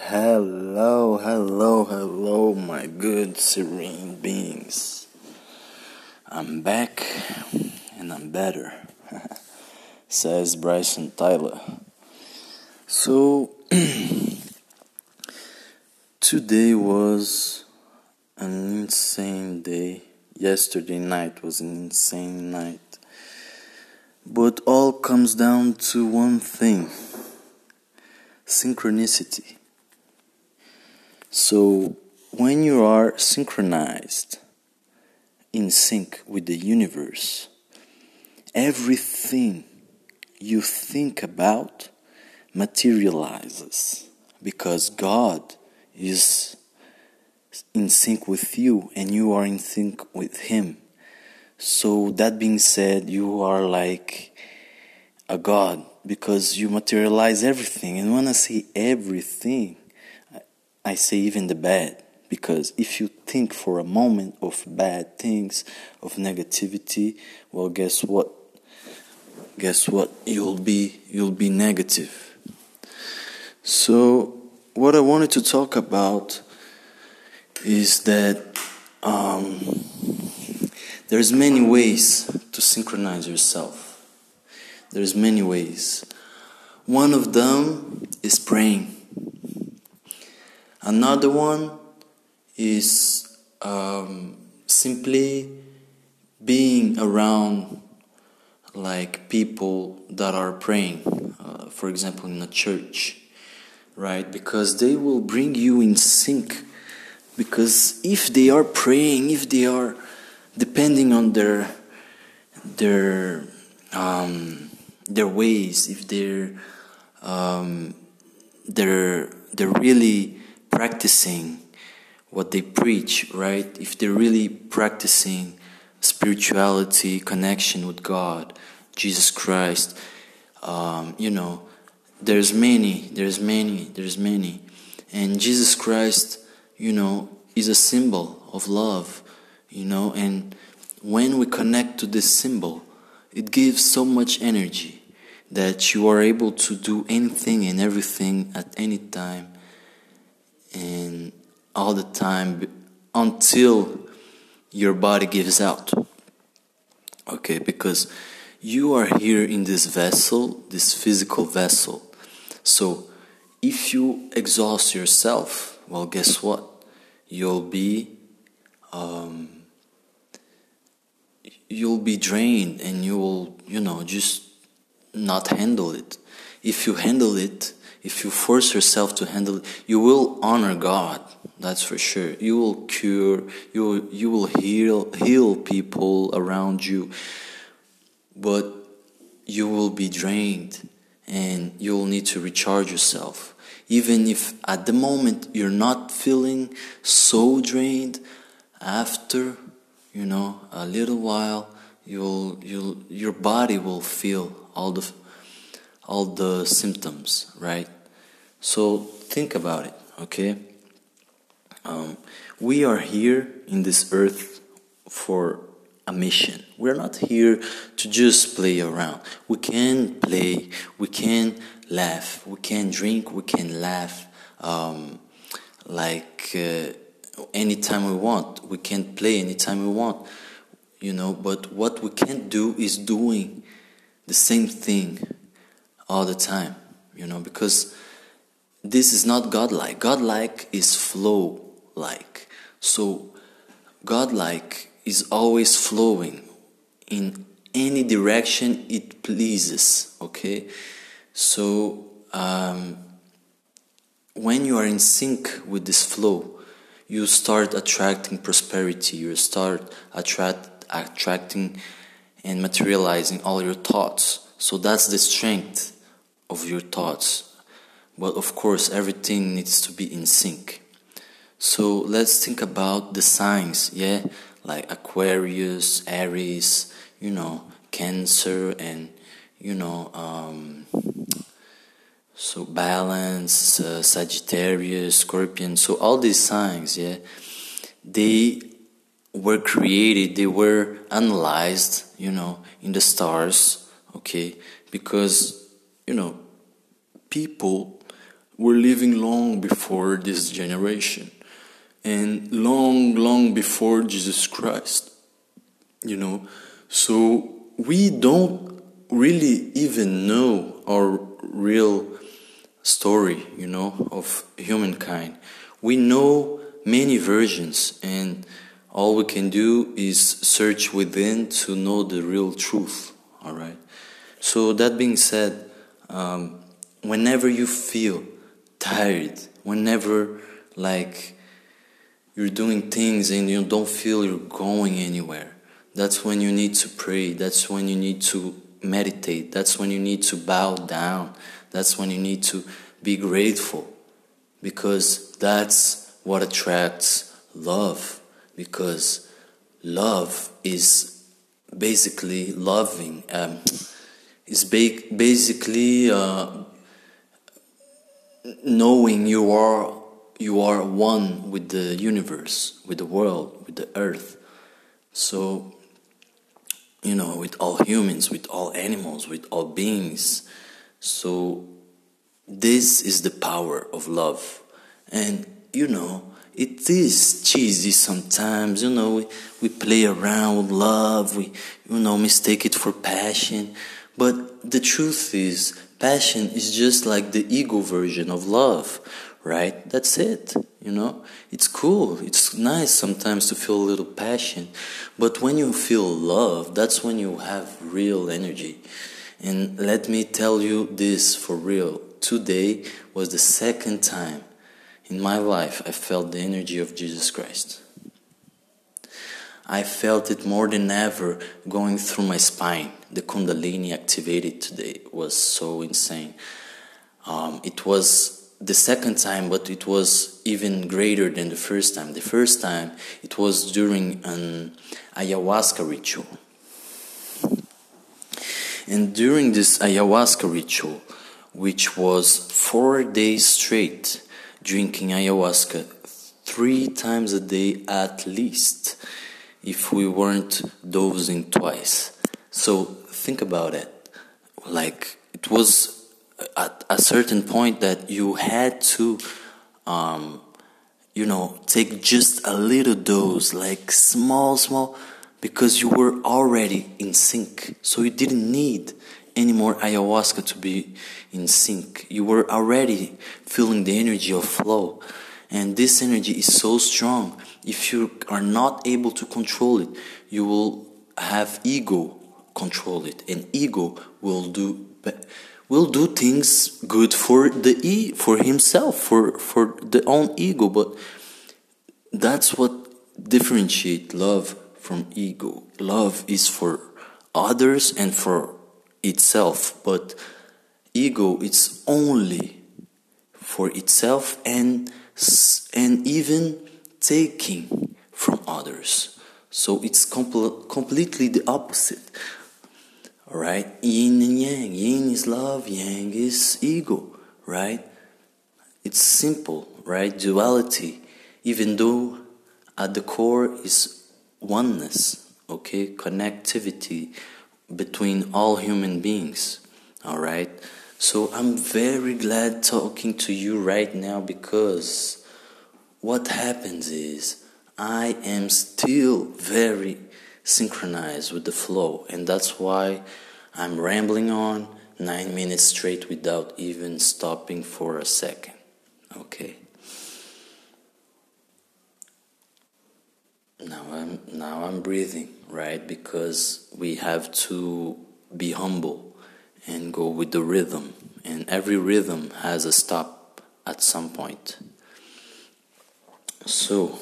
Hello, hello, hello, my good serene beings. I'm back and I'm better, says Bryson Tiller. So, today was an insane day. Yesterday night was an insane night. But all comes down to one thing synchronicity. So, when you are synchronized, in sync with the universe, everything you think about materializes because God is in sync with you and you are in sync with Him. So, that being said, you are like a God because you materialize everything. And when I say everything, I say even the bad, because if you think for a moment of bad things, of negativity, well, guess what? Guess what? You'll be you'll be negative. So, what I wanted to talk about is that um, there's many ways to synchronize yourself. There's many ways. One of them is praying. Another one is um, simply being around like people that are praying, uh, for example, in a church, right? Because they will bring you in sync. Because if they are praying, if they are depending on their their um, their ways, if they're um, they're they're really practicing what they preach, right? If they're really practicing spirituality, connection with God, Jesus Christ, um, you know, there's many, there's many, there's many. And Jesus Christ, you know, is a symbol of love, you know, and when we connect to this symbol, it gives so much energy that you are able to do anything and everything at any time and all the time until your body gives out. Okay, because you are here in this vessel, this physical vessel. So if you exhaust yourself, well, guess what? You'll be um, you'll be drained and you will, you know, just not handle it. If you handle it, if you force yourself to handle it, you will honor God. That's for sure. You will cure. You will, you will heal heal people around you, but you will be drained, and you will need to recharge yourself. Even if at the moment you're not feeling so drained, after you know a little while, you'll you'll your body will feel all the all the symptoms, right? So think about it, okay? Um, we are here in this earth for a mission. We're not here to just play around. We can play, we can laugh, we can drink, we can laugh um, like uh, anytime we want. We can play anytime we want, you know. But what we can't do is doing the same thing all the time, you know, because this is not godlike. Godlike is flow like. So, godlike is always flowing in any direction it pleases, okay? So, um, when you are in sync with this flow, you start attracting prosperity, you start attract, attracting and materializing all your thoughts. So, that's the strength of your thoughts but of course, everything needs to be in sync. So let's think about the signs, yeah, like Aquarius, Aries, you know, Cancer, and you know, um, so balance, uh, Sagittarius, Scorpion. So all these signs, yeah, they were created, they were analyzed, you know, in the stars, okay, because you know, people were living long before this generation and long, long before Jesus Christ. You know, so we don't really even know our real story, you know, of humankind. We know many versions, and all we can do is search within to know the real truth. All right. So, that being said, um, whenever you feel tired, whenever like you're doing things and you don't feel you're going anywhere, that's when you need to pray. That's when you need to meditate. That's when you need to bow down. That's when you need to be grateful because that's what attracts love. Because love is basically loving, um, is ba- basically uh, knowing you are you are one with the universe, with the world, with the earth. So you know, with all humans, with all animals, with all beings. So, this is the power of love. And, you know, it is cheesy sometimes, you know, we, we play around with love, we, you know, mistake it for passion. But the truth is, passion is just like the ego version of love right? That's it, you know? It's cool, it's nice sometimes to feel a little passion, but when you feel love, that's when you have real energy. And let me tell you this for real today was the second time in my life I felt the energy of Jesus Christ. I felt it more than ever going through my spine. The Kundalini activated today was so insane. Um, it was the second time, but it was even greater than the first time. The first time, it was during an ayahuasca ritual. And during this ayahuasca ritual, which was four days straight, drinking ayahuasca three times a day at least, if we weren't dosing twice. So think about it. Like, it was at a certain point that you had to um, you know take just a little dose like small small because you were already in sync. So you didn't need any more ayahuasca to be in sync. You were already feeling the energy of flow. And this energy is so strong. If you are not able to control it you will have ego control it. And ego will do will do things good for the e for himself for for the own ego. But that's what differentiate love from ego. Love is for others and for itself. But ego it's only for itself and and even taking from others. So it's compl- completely the opposite right? Yin and yang. Yin is love, yang is ego, right? It's simple, right? Duality, even though at the core is oneness, okay? Connectivity between all human beings, all right? So I'm very glad talking to you right now because what happens is I am still very synchronized with the flow. And that's why I'm rambling on nine minutes straight without even stopping for a second. Okay. Now I'm now I'm breathing, right? Because we have to be humble and go with the rhythm. And every rhythm has a stop at some point. So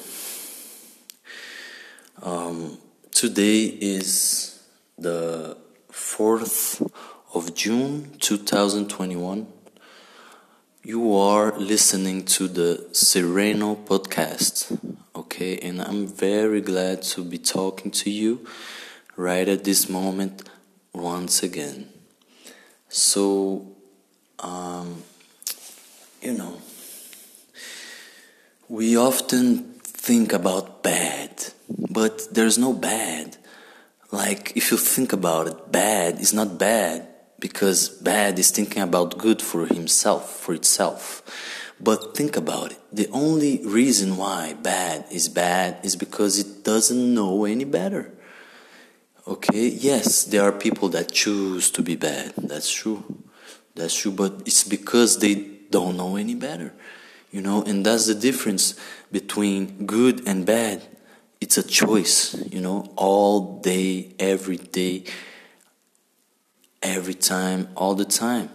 um, Today is the 4th of June 2021. You are listening to the Sereno podcast, okay? And I'm very glad to be talking to you right at this moment once again. So, um, you know, we often think about bad but there's no bad. Like, if you think about it, bad is not bad. because bad is thinking about good for himself, for itself. But think about it. The only reason why bad is bad is because it doesn't know any better. Okay, yes, there are people that choose to be bad. That's true. That's true, but it's because they don't know any better. You know, and that's the difference between good and bad. It's a choice, you know, all day, every day, every time, all the time.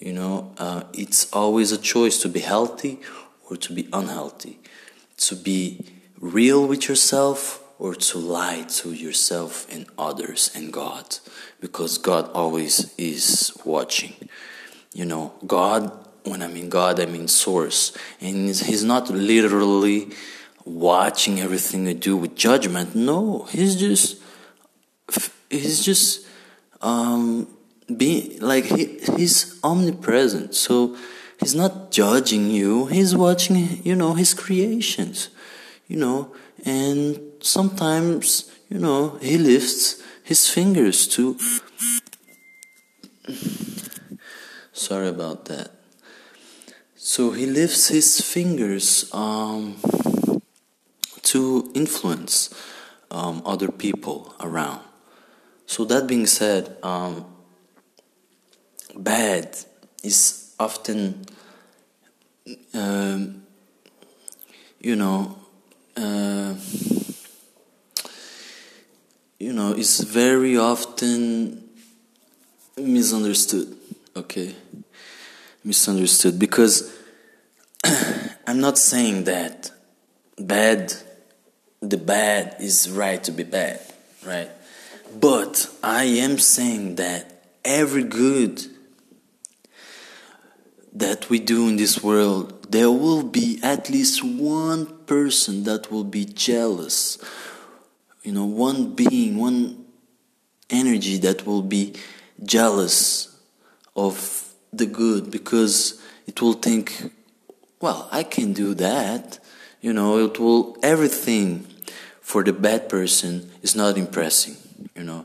You know, uh, it's always a choice to be healthy or to be unhealthy, to be real with yourself or to lie to yourself and others and God, because God always is watching. You know, God, when I mean God, I mean source, and He's not literally watching everything you do with judgment. No, He's just, He's just, um, be like he, he's omnipresent. So he's not judging you. He's watching you know his creations you know? And sometimes you know he lifts his fingers to sorry about that. So he lifts his fingers um, to influence um, other people around so that being said um, bad is often, um, you know, uh, you know, is very often misunderstood. Okay, misunderstood because I'm not saying that bad, the bad is right to be bad, right? But I am saying that every good that we do in this world, there will be at least one person that will be jealous. You know, one being, one energy that will be jealous of the good because it will think, well, I can do that. You know, it will, everything for the bad person is not impressing. You know,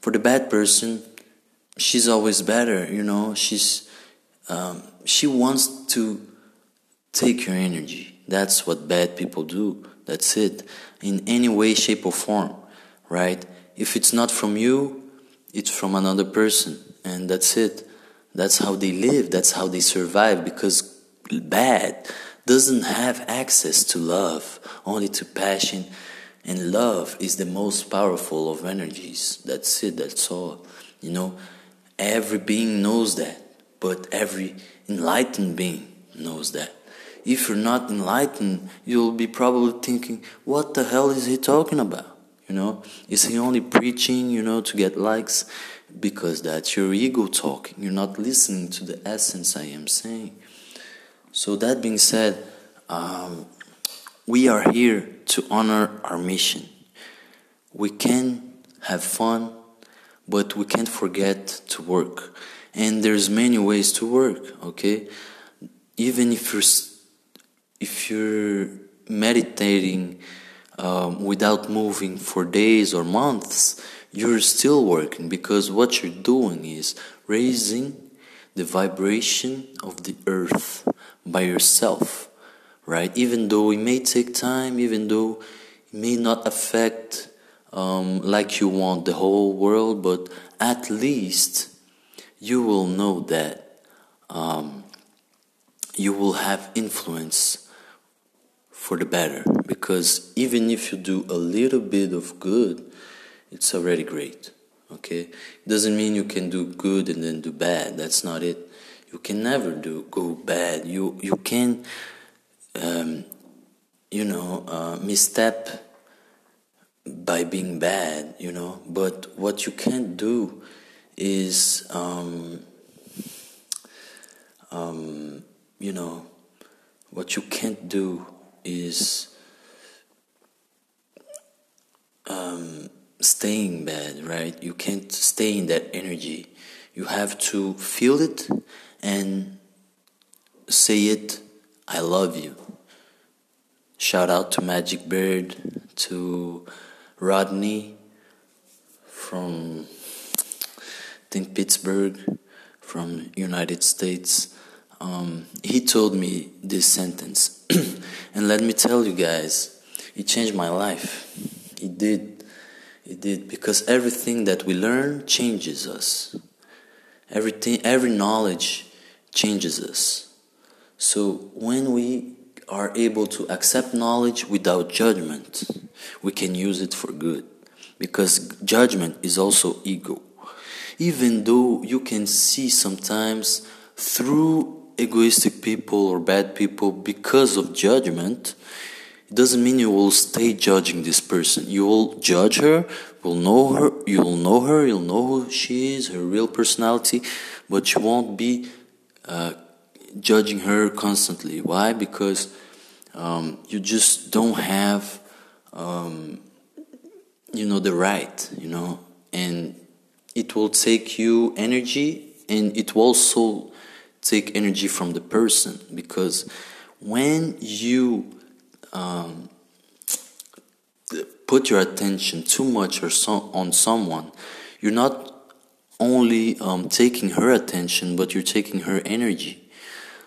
for the bad person, she's always better. You know, she's, um, she wants to take your energy. That's what bad people do. That's it. In any way, shape, or form, right? If it's not from you, it's from another person. And that's it. That's how they live. That's how they survive because bad doesn't have access to love, only to passion. And love is the most powerful of energies. That's it. That's all. You know, every being knows that, but every enlightened being knows that. If you're not enlightened, you'll be probably thinking, what the hell is he talking about? You know, is he only preaching, you know, to get likes? Because that's your ego talking. You're not listening to the essence I am saying. So, that being said, um, we are here to honor our mission. We can have fun, but we can't forget to work. And there's many ways to work okay? Even if you're if you're meditating um, without moving for days or months you're still working because what you're doing is raising the vibration of the earth by yourself right? Even though it may take time even though it may not affect um, like you want the whole world but at least you will know that um, you will have influence for the better. Because even if you do a little bit of good it's already great okay? It doesn't mean you can do good and then do bad. That's not it. You can never do go bad. You you can um, you know uh, misstep by being bad you know but what you can't do is, um, um, you know, what you can't do is um, staying bad, right? You can't stay in that energy. You have to feel it and say it, I love you. Shout out to Magic Bird, to Rodney from in Pittsburgh, from United States. Um, he told me this sentence, and let me tell you guys, it changed my life. It did. It did because everything that we learn changes us. Everything, every knowledge changes us. So when we are able to accept knowledge without judgment, we can use it for good. Because judgment is also ego. Even though you can see sometimes through egoistic people or bad people because of judgment, it doesn't mean you will stay judging this person. You will judge her, will know her, you'll know her, you'll know who she is, her real personality, but you won't be uh, judging her constantly. Why? Because um, you just don't have, um, you know, the right, you know, and it will take you energy and it will also take energy from the person because when you um, put your attention too much or so, on someone, you're not only um, taking her attention, but you're taking her energy.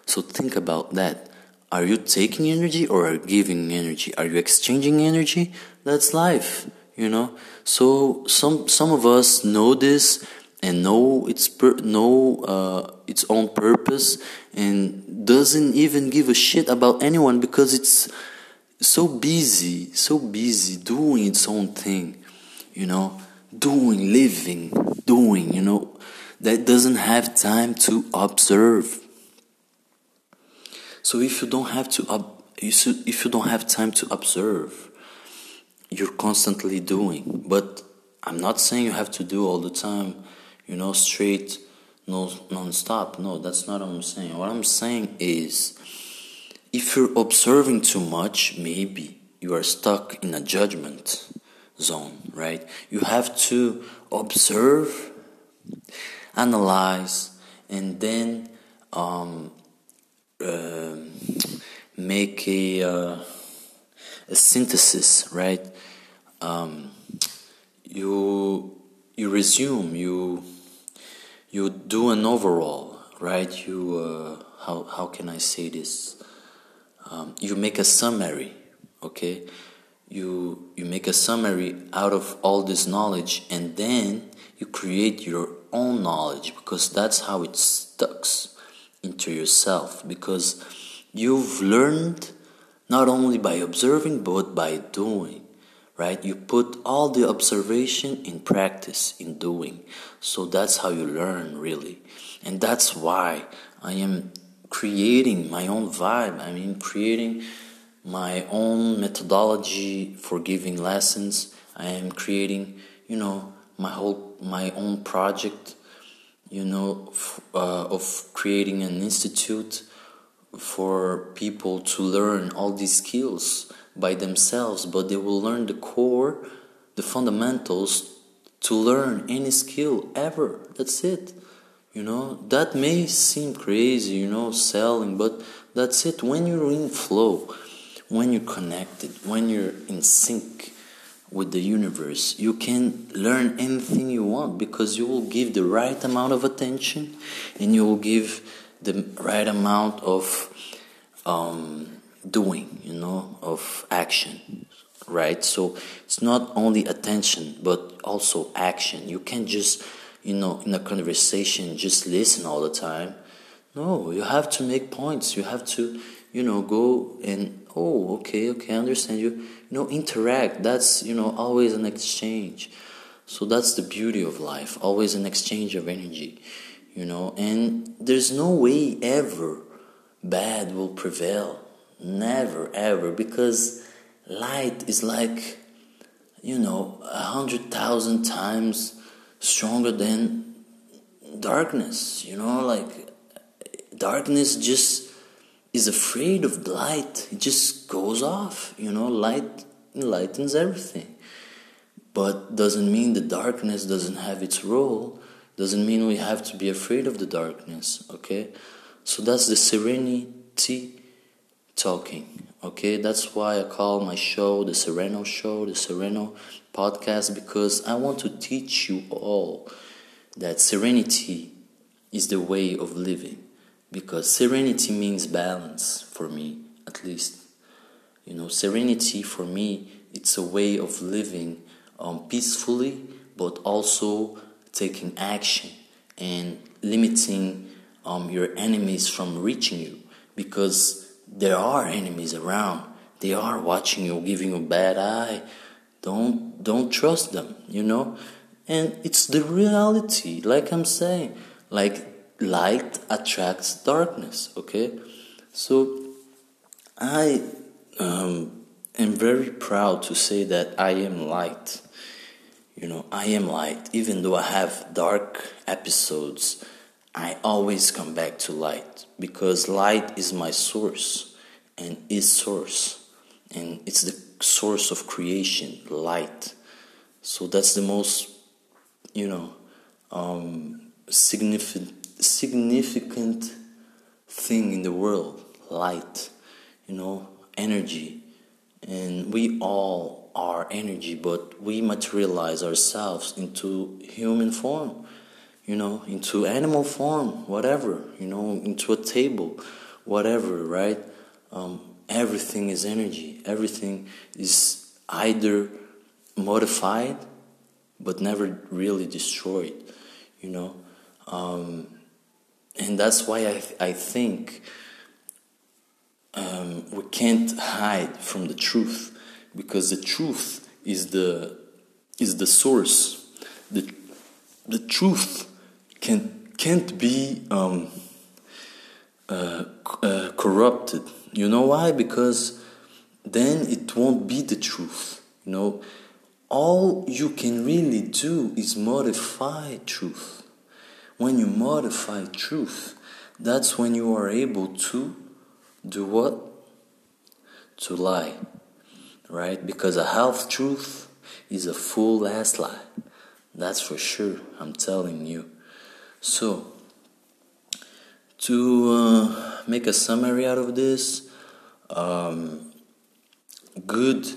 So think about that. Are you taking energy or are you giving energy? Are you exchanging energy? That's life, you know. So some some of us know this and know its per- know uh, its own purpose and doesn't even give a shit about anyone because it's so busy, so busy doing its own thing, you know, doing, living, doing, you know, that doesn't have time to observe. So if you don't have to if you don't have time to observe, you're constantly doing. But I'm not saying you have to do all the time, you know, straight, no non-stop. No, that's not what I'm saying. What I'm saying is if you're observing too much, maybe you are stuck in a judgment zone, right? You have to observe, analyze, and then um, uh, make a, uh, a synthesis, right? Um, you you resume, you you do an overall, right? You uh, how how can I say this? um, you make a summary okay you you make a summary out of all this knowledge and then you create your own knowledge because that's how it stucks into yourself because you've learned not only by observing but by doing right you put all the observation in practice in doing so that's how you learn really and that's why i am creating my own vibe. I mean, creating my own methodology for giving lessons. I am creating, you know, my whole my own project. You know, uh, of creating an institute for people to learn all these skills by themselves, but they will learn the core, the fundamentals to learn any skill ever. That's it. You know, that may seem crazy, you know, selling, but that's it. When you're in flow, when you're connected, when you're in sync with the universe, you can learn anything you want because you will give the right amount of attention and you will give the right amount of um, doing, you know, of action, right? So it's not only attention but also action. You can't just you know, in a conversation, just listen all the time. No, you have to make points. You have to, you know, go and oh, okay, okay, I understand you. You know, interact. That's you know always an exchange. So that's the beauty of life. Always an exchange of energy. You know, and there's no way ever bad will prevail. Never ever because light is like you know a hundred thousand times stronger than darkness you know like darkness just is afraid of the light it just goes off you know light enlightens everything. But doesn't mean the darkness doesn't have its role. Doesn't mean we have to be afraid of the darkness okay? So that's the serenity talking okay? That's why i call my show the sereno show the sereno podcast because I want to teach you all that serenity is the way of living because serenity means balance for me at least. You know serenity for me it's a way of living um, peacefully but also taking action and limiting um, your enemies from reaching you. Because there are enemies around. They are watching you giving you a bad eye. Don't don't trust them you know? And it's the reality like i'm saying. Like light attracts darkness okay? So i um, am very proud to say that i am light. You know i am light. Even though i have dark episodes i always come back to light because light is my source and is source and it's the source of creation light. So that's the most you know um, significant significant thing in the world light you know energy. And we all are energy but we materialize ourselves into human form you know into animal form whatever you know into a table whatever right? Um, everything is energy. Everything is either modified but never really destroyed you know? Um, and that's why I, I think um, we can't hide from the truth because the truth is the is the source. The the truth can can't be um, uh, uh, corrupted. You know why? Because then it won't be the truth you know? All you can really do is modify truth when you modify truth, that's when you are able to do what? To lie. Right? Because a half truth is a full ass lie. That's for sure. I'm telling you. So, to uh, make a summary out of this, um, good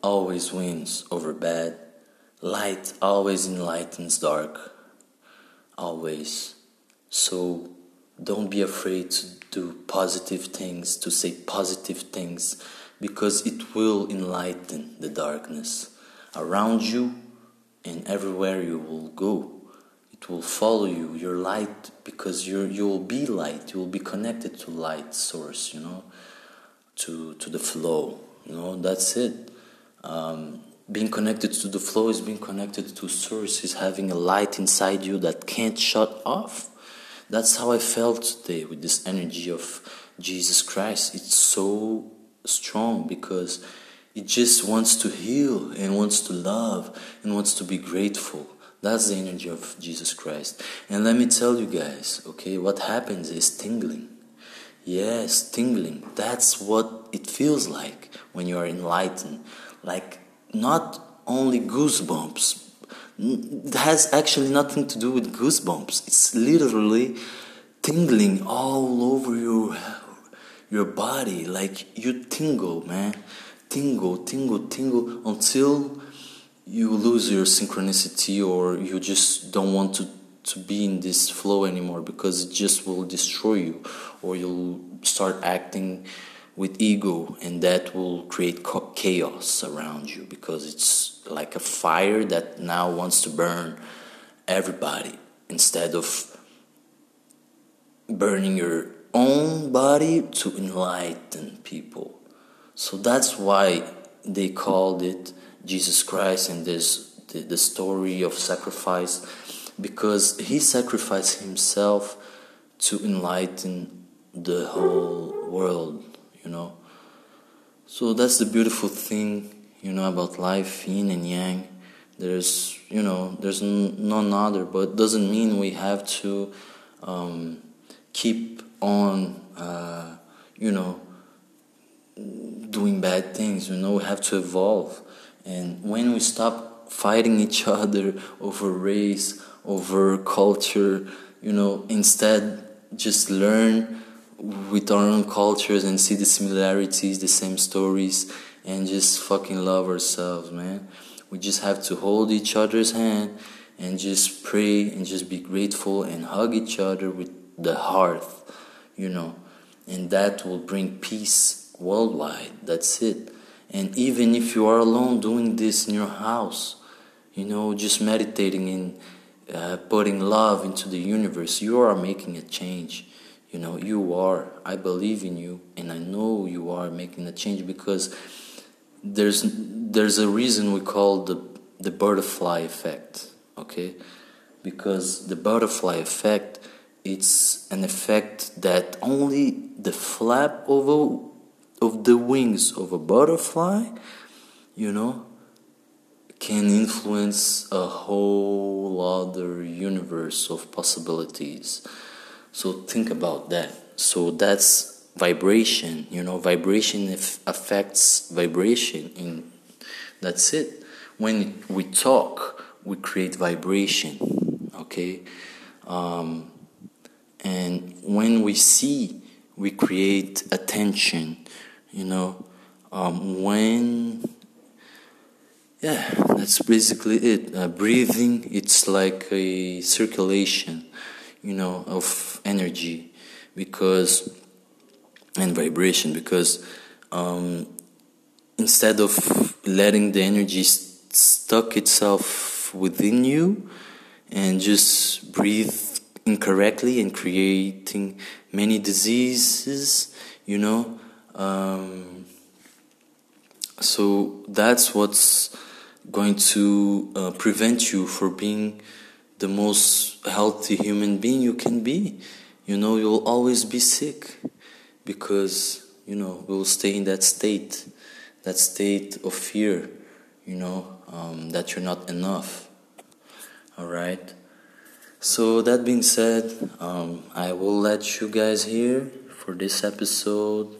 always wins over bad. Light always enlightens dark always. So don't be afraid to do positive things, to say positive things, because it will enlighten the darkness around you and everywhere you will go. It will follow you, your light, because you you will be light. You will be connected to light source. You know, to to the flow. You know, that's it. Um, being connected to the flow is being connected to source is having a light inside you that can't shut off. That's how i felt today with this energy of jesus christ. It's so strong because it just wants to heal and wants to love and wants to be grateful. That's the energy of jesus christ. And let me tell you guys okay what happens is tingling. Yes tingling. That's what it feels like when you are enlightened. Like not only goosebumps. It has actually nothing to do with goosebumps. It's literally tingling all over your your body, like you tingle, man, tingle, tingle, tingle until you lose your synchronicity or you just don't want to to be in this flow anymore because it just will destroy you or you'll start acting with ego, and that will create chaos around you because it's like a fire that now wants to burn everybody instead of burning your own body to enlighten people. So that's why they called it Jesus Christ and this the, the story of sacrifice because he sacrificed himself to enlighten the whole world you know. So that's the beautiful thing, you know, about life, yin and yang. There's, you know, there's none other, but doesn't mean we have to um, keep on, uh, you know, doing bad things. You know, we have to evolve. And when we stop fighting each other over race, over culture, you know, instead just learn with our own cultures and see the similarities, the same stories, and just fucking love ourselves, man. We just have to hold each other's hand and just pray and just be grateful and hug each other with the heart, you know, and that will bring peace worldwide. That's it. And even if you are alone doing this in your house, you know, just meditating and uh, putting love into the universe, you are making a change. You know, you are. I believe in you, and I know you are making a change because there's there's a reason we call the the butterfly effect. Okay, because the butterfly effect it's an effect that only the flap of a of the wings of a butterfly, you know, can influence a whole other universe of possibilities. So think about that. So that's vibration, you know, vibration affects vibration and that's it. When we talk, we create vibration, okay? Um, and when we see, we create attention you know um, when yeah that's basically it uh, breathing it's like a circulation you know of energy because and vibration because um, instead of letting the energy st- stuck itself within you and just breathe incorrectly and creating many diseases you know um, so that's what's going to uh, prevent you from being the most healthy human being you can be. You know, you'll always be sick because, you know, we'll stay in that state, that state of fear, you know, um, that you're not enough. All right? So, that being said, um, I will let you guys here for this episode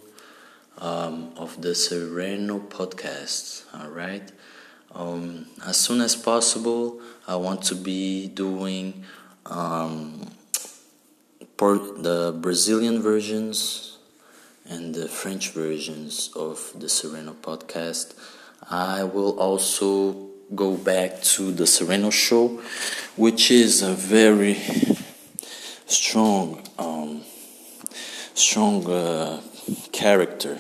um, of the Sereno podcast. All right. Um, as soon as possible, I want to be doing um, the Brazilian versions and the French versions of the Sereno podcast. I will also go back to the Sereno show, which is a very strong, um, strong. Uh, character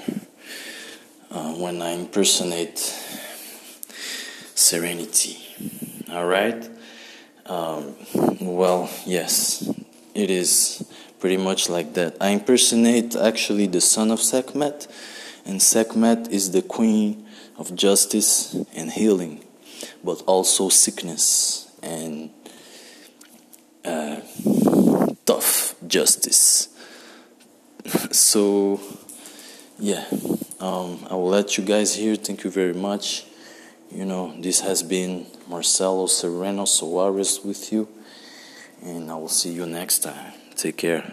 uh, when I impersonate serenity. All right? Um, well, yes, it is pretty much like that. I impersonate actually the son of Sekhmet, and Sekhmet is the queen of justice and healing, but also sickness and uh, tough justice. so yeah um, i will let you guys here thank you very much you know this has been marcelo sereno soares with you and i will see you next time. Take care